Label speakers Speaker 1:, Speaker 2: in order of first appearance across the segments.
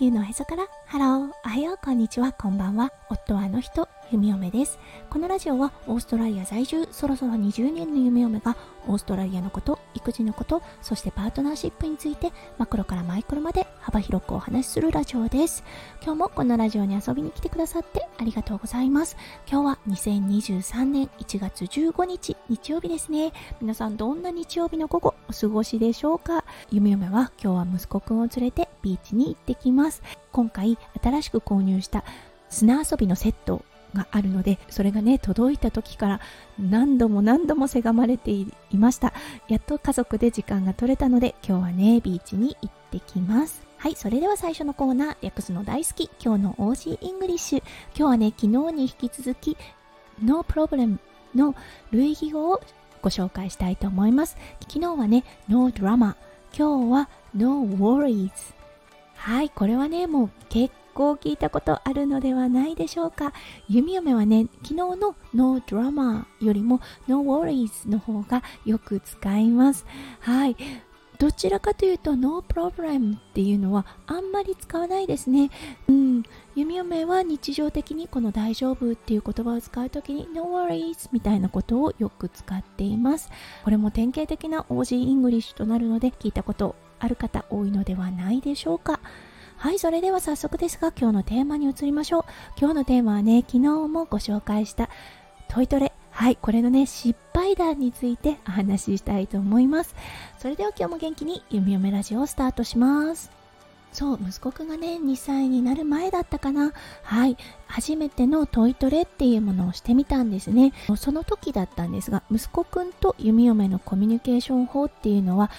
Speaker 1: 球のへそから。ハロー、おはよう、こんにちは、こんばんは。夫はあの人、弓嫁です。このラジオはオーストラリア在住、そろそろ20年の弓嫁がオーストラリアのこと、育児のこと、そしてパートナーシップについてマクロからマイクロまで幅広くお話しするラジオです。今日もこのラジオに遊びに来てくださってありがとうございます。今日は2023年1月15日、日曜日ですね。皆さんどんな日曜日の午後お過ごしでしょうか？弓嫁は今日は息子くんを連れてビーチに行ってきます。今回新しく購入した砂遊びのセットがあるのでそれがね届いた時から何度も何度もせがまれていました。やっと家族で時間が取れたので今日はねビーチに行ってきます。はいそれでは最初のコーナー略すの大好き。今日の Aussie English。今日はね昨日に引き続き No problem の類義語をご紹介したいと思います。昨日はね No drama 今日は No worries はいこれはねもう結構聞いたことあるのではないでしょうか弓嫁はね昨日の No Drama よりも No Worries の方がよく使いますはいどちらかというと No problem っていうのはあんまり使わないですね。うん。弓嫁は日常的にこの大丈夫っていう言葉を使うときに No worries みたいなことをよく使っています。これも典型的な OG イングリッシュとなるので聞いたことある方多いのではないでしょうか。はい、それでは早速ですが今日のテーマに移りましょう。今日のテーマはね、昨日もご紹介したトイトレ。はい、これのね、失敗談についてお話ししたいと思います。それでは今日も元気に夢嫁ラジオをスタートします。そう、息子くんがね、2歳になる前だったかな。はい、初めてのトイトレっていうものをしてみたんですね。その時だったんですが、息子くんと夢嫁のコミュニケーション法っていうのは、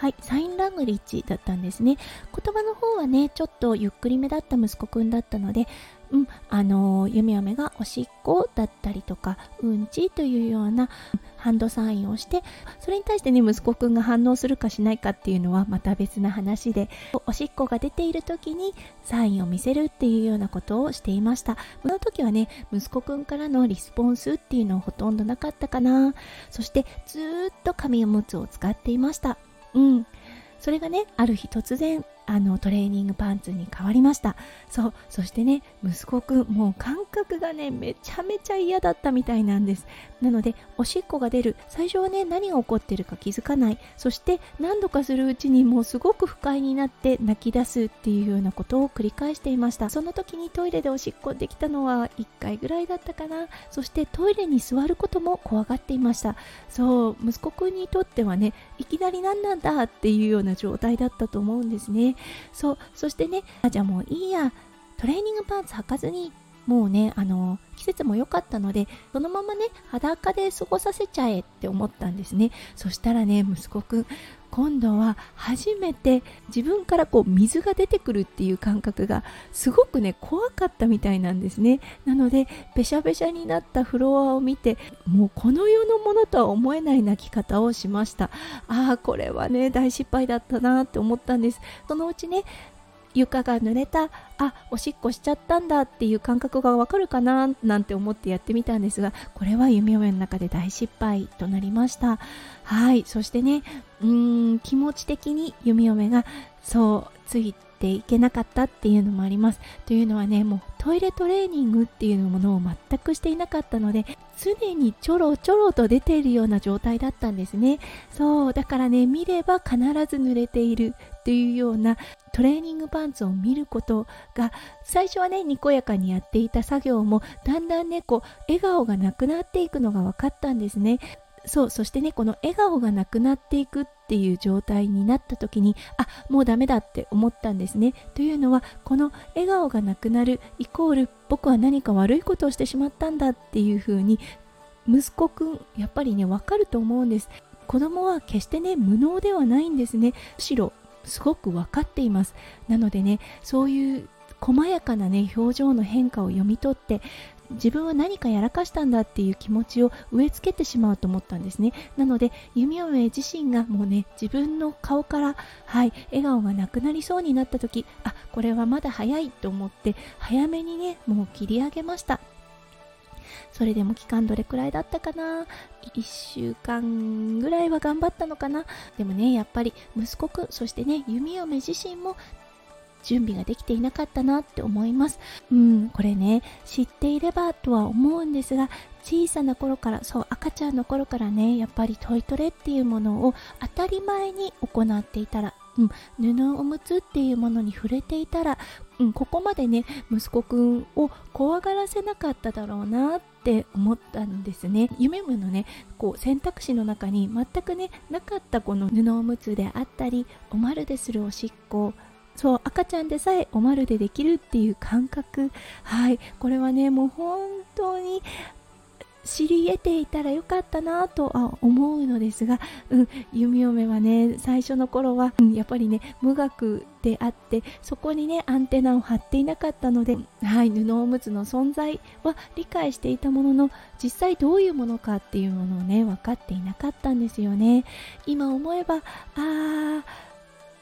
Speaker 1: はい、サインラングリッジだったんですね。言葉の方はね、ちょっとゆっくりめだった息子くんだったので、うん、あのー、弓嫁がおしっこだったりとか、うんちというようなハンドサインをして、それに対してね、息子くんが反応するかしないかっていうのはまた別な話で、おしっこが出ている時にサインを見せるっていうようなことをしていました。その時はね、息子くんからのリスポンスっていうのはほとんどなかったかな。そしてずっと紙おむつを使っていました。うん。それがね、ある日突然、あの、トレーニングパンツに変わりました。そう。そしてね、息子くん、もう感覚がね、めちゃめちゃ嫌だったみたいなんです。なので、おしっこが出る。最初はね、何が起こってるか気づかない。そして、何度かするうちにもうすごく不快になって泣き出すっていうようなことを繰り返していました。その時にトイレでおしっこできたのは1回ぐらいだったかな。そしてトイレに座ることも怖がっていました。そう、息子くんにとってはね、いきなり何なんだっていうような状態だったと思うんですね。そう、そしてね、あじゃあもういいや、トレーニングパンツ履かずにもうね、あの、季節も良かったので、そのままね、裸で過ごさせちゃえって思ったんですね。そしたらね、息子くん、今度は初めて自分からこう水が出てくるっていう感覚がすごくね怖かったみたいなんですね。なのでべしゃべしゃになったフロアを見てもうこの世のものとは思えない泣き方をしました。ああこれはね大失敗だったなって思ったんです。そのうちね床が濡れたあおしっこしちゃったんだっていう感覚がわかるかななんて思ってやってみたんですがこれは夢嫁の中で大失敗となりました。はいそしてねうーん気持ち的に弓嫁がそうついていけなかったっていうのもあります。というのはねもうトイレトレーニングっていうものを全くしていなかったので常にちょろちょろと出ているような状態だったんですね。そうだからね見れば必ず濡れているっていうようなトレーニングパンツを見ることが最初はねにこやかにやっていた作業もだんだんねこう笑顔がなくなっていくのが分かったんですね。そうそしてねこの笑顔がなくなっていくっていう状態になった時にあもうダメだって思ったんですね。というのはこの笑顔がなくなるイコール僕は何か悪いことをしてしまったんだっていう風に息子くんやっぱりねわかると思うんです。子供は決してね無能ではないんですね。むしろすごく分かっています。なのでねそういう細やかなね表情の変化を読み取って自分は何かやらかしたんだっていう気持ちを植え付けてしまうと思ったんですね。なので弓嫁自身がもうね自分の顔からはい笑顔がなくなりそうになった時あこれはまだ早いと思って早めにねもう切り上げました。それでも期間どれくらいだったかな？1週間ぐらいは頑張ったのかな？でもねやっぱり息子くんそしてね弓嫁自身も準備ができていなかったなって思います。うんこれね知っていればとは思うんですが小さな頃からそう赤ちゃんの頃からねやっぱりトイトレっていうものを当たり前に行っていたらうん、布おむつっていうものに触れていたら、うん、ここまでね息子くんを怖がらせなかっただろうなって思ったんですね。夢夢のねこう選択肢の中に全くねなかったこの布おむつであったりおまるでするおしっこそう赤ちゃんでさえおまるでできるっていう感覚。はい。これはねもう本当に知り得ていたらよかったなとは思うのですが、うん、弓嫁はね最初の頃は、うん、やっぱりね無学であってそこにねアンテナを張っていなかったので、はい、布おむつの存在は理解していたものの実際どういうものかっていうものをね分かっていなかったんですよね。今思えばあー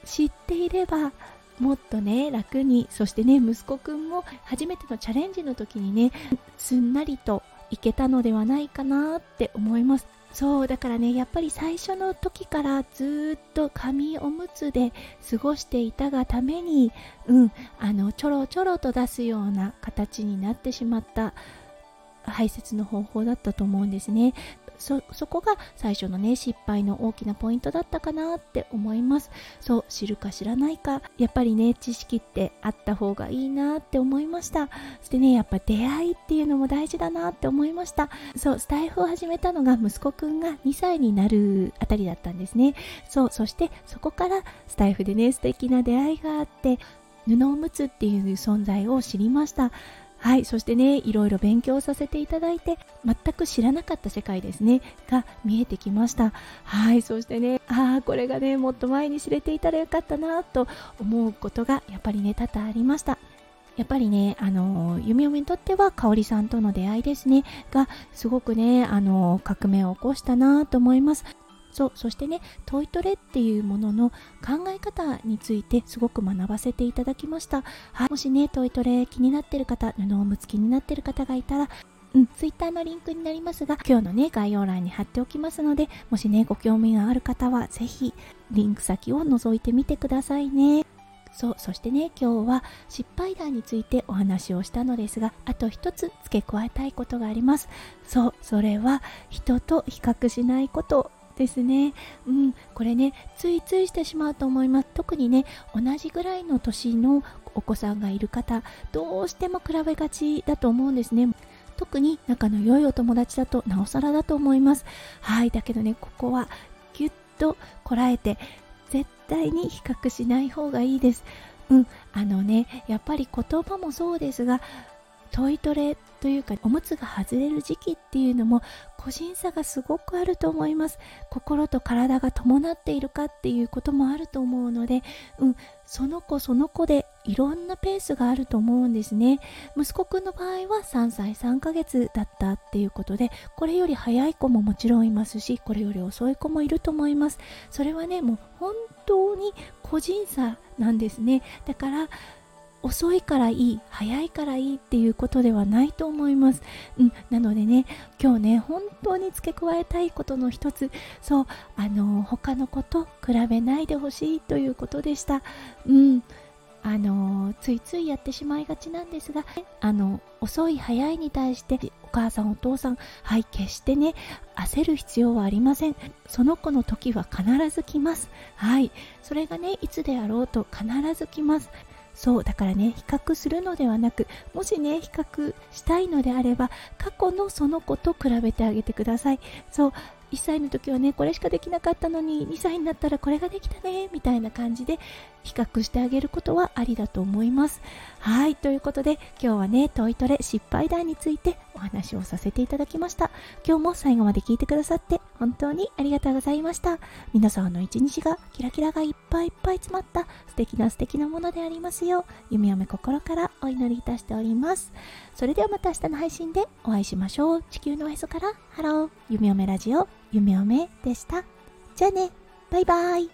Speaker 1: 知っていればもっとね楽にそしてね息子くんも初めてのチャレンジの時にねすんなりといけたのではないかなって思います。そうだからねやっぱり最初の時からずっと紙おむつで過ごしていたがためにうんあのちょろちょろと出すような形になってしまった排泄の方法だったと思うんですね。そこが最初のね失敗の大きなポイントだったかなって思います。そう知るか知らないか。やっぱりね知識ってあった方がいいなって思いました。そしてねやっぱ出会いっていうのも大事だなって思いました。そうスタイフを始めたのが息子くんが2歳になるあたりだったんですね。そうそしてそこからスタイフでね素敵な出会いがあって布おむつっていう存在を知りました。はいそしてねいろいろ勉強させていただいて全く知らなかった世界ですねが見えてきましたはいそしてねああこれがねもっと前に知れていたらよかったなと思うことがやっぱりね多々ありましたやっぱりね、あの、弓嫁にとっては香織さんとの出会いですね、がすごくね、あの、革命を起こしたなと思います。そうそしてねトイトレっていうものの考え方についてすごく学ばせていただきました、はい、もしねトイトレ気になってる方布おむつ気になってる方がいたらうん、ツイッターのリンクになりますが、今日のね、概要欄に貼っておきますので、もしね、ご興味がある方は、ぜひ、リンク先を覗いてみてくださいね。そう、そしてね、今日は失敗談についてお話をしたのですが、あと一つ付け加えたいことがあります。そう、それは、人と比較しないことですね。うん、これね、ついついしてしまうと思います。特にね、同じぐらいの年のお子さんがいる方、どうしても比べがちだと思うんですね。特に仲の良いお友達だとなおさらだと思います。はい、だけどね、ここはぎゅっとこらえて、絶対に比較しない方がいいです。うん、あのね、やっぱり言葉もそうですが、トイトレというかおむつが外れる時期っていうのも個人差がすごくあると思います。心と体が伴っているかっていうこともあると思うので、うん、その子その子でいろんなペースがあると思うんですね。息子くんの場合は3歳3ヶ月だったっていうことでこれより早い子ももちろんいますしこれより遅い子もいると思います。それはねもう本当に個人差なんですね。だから遅いからいい早いからいいっていうことではないと思います、うん、なのでね今日ね本当に付け加えたいことの一つ。そうあの他の子と比べないでほしいということでした。うんあのついついやってしまいがちなんですがあの遅い早いに対してお母さんお父さんはい決してね焦る必要はありません。その子の時は必ず来ます。はいそれがねいつであろうと必ず来ます。そうだからね比較するのではなくもしね比較したいのであれば過去のその子と比べてあげてください。そう1歳の時はねこれしかできなかったのに2歳になったらこれができたねみたいな感じで比較してあげることはありだと思います。はいということで今日はねトイトレ失敗談についてお話をさせていただきました。今日も最後まで聞いてくださって本当にありがとうございました。皆さんの一日がキラキラがいっぱいいっぱい詰まった素敵な素敵なものでありますよう夢嫁心からお祈りいたしております。それではまた明日の配信でお会いしましょう。地球のおへそからハロー。夢嫁ラジオ夢嫁でした。じゃあね、バイバイ。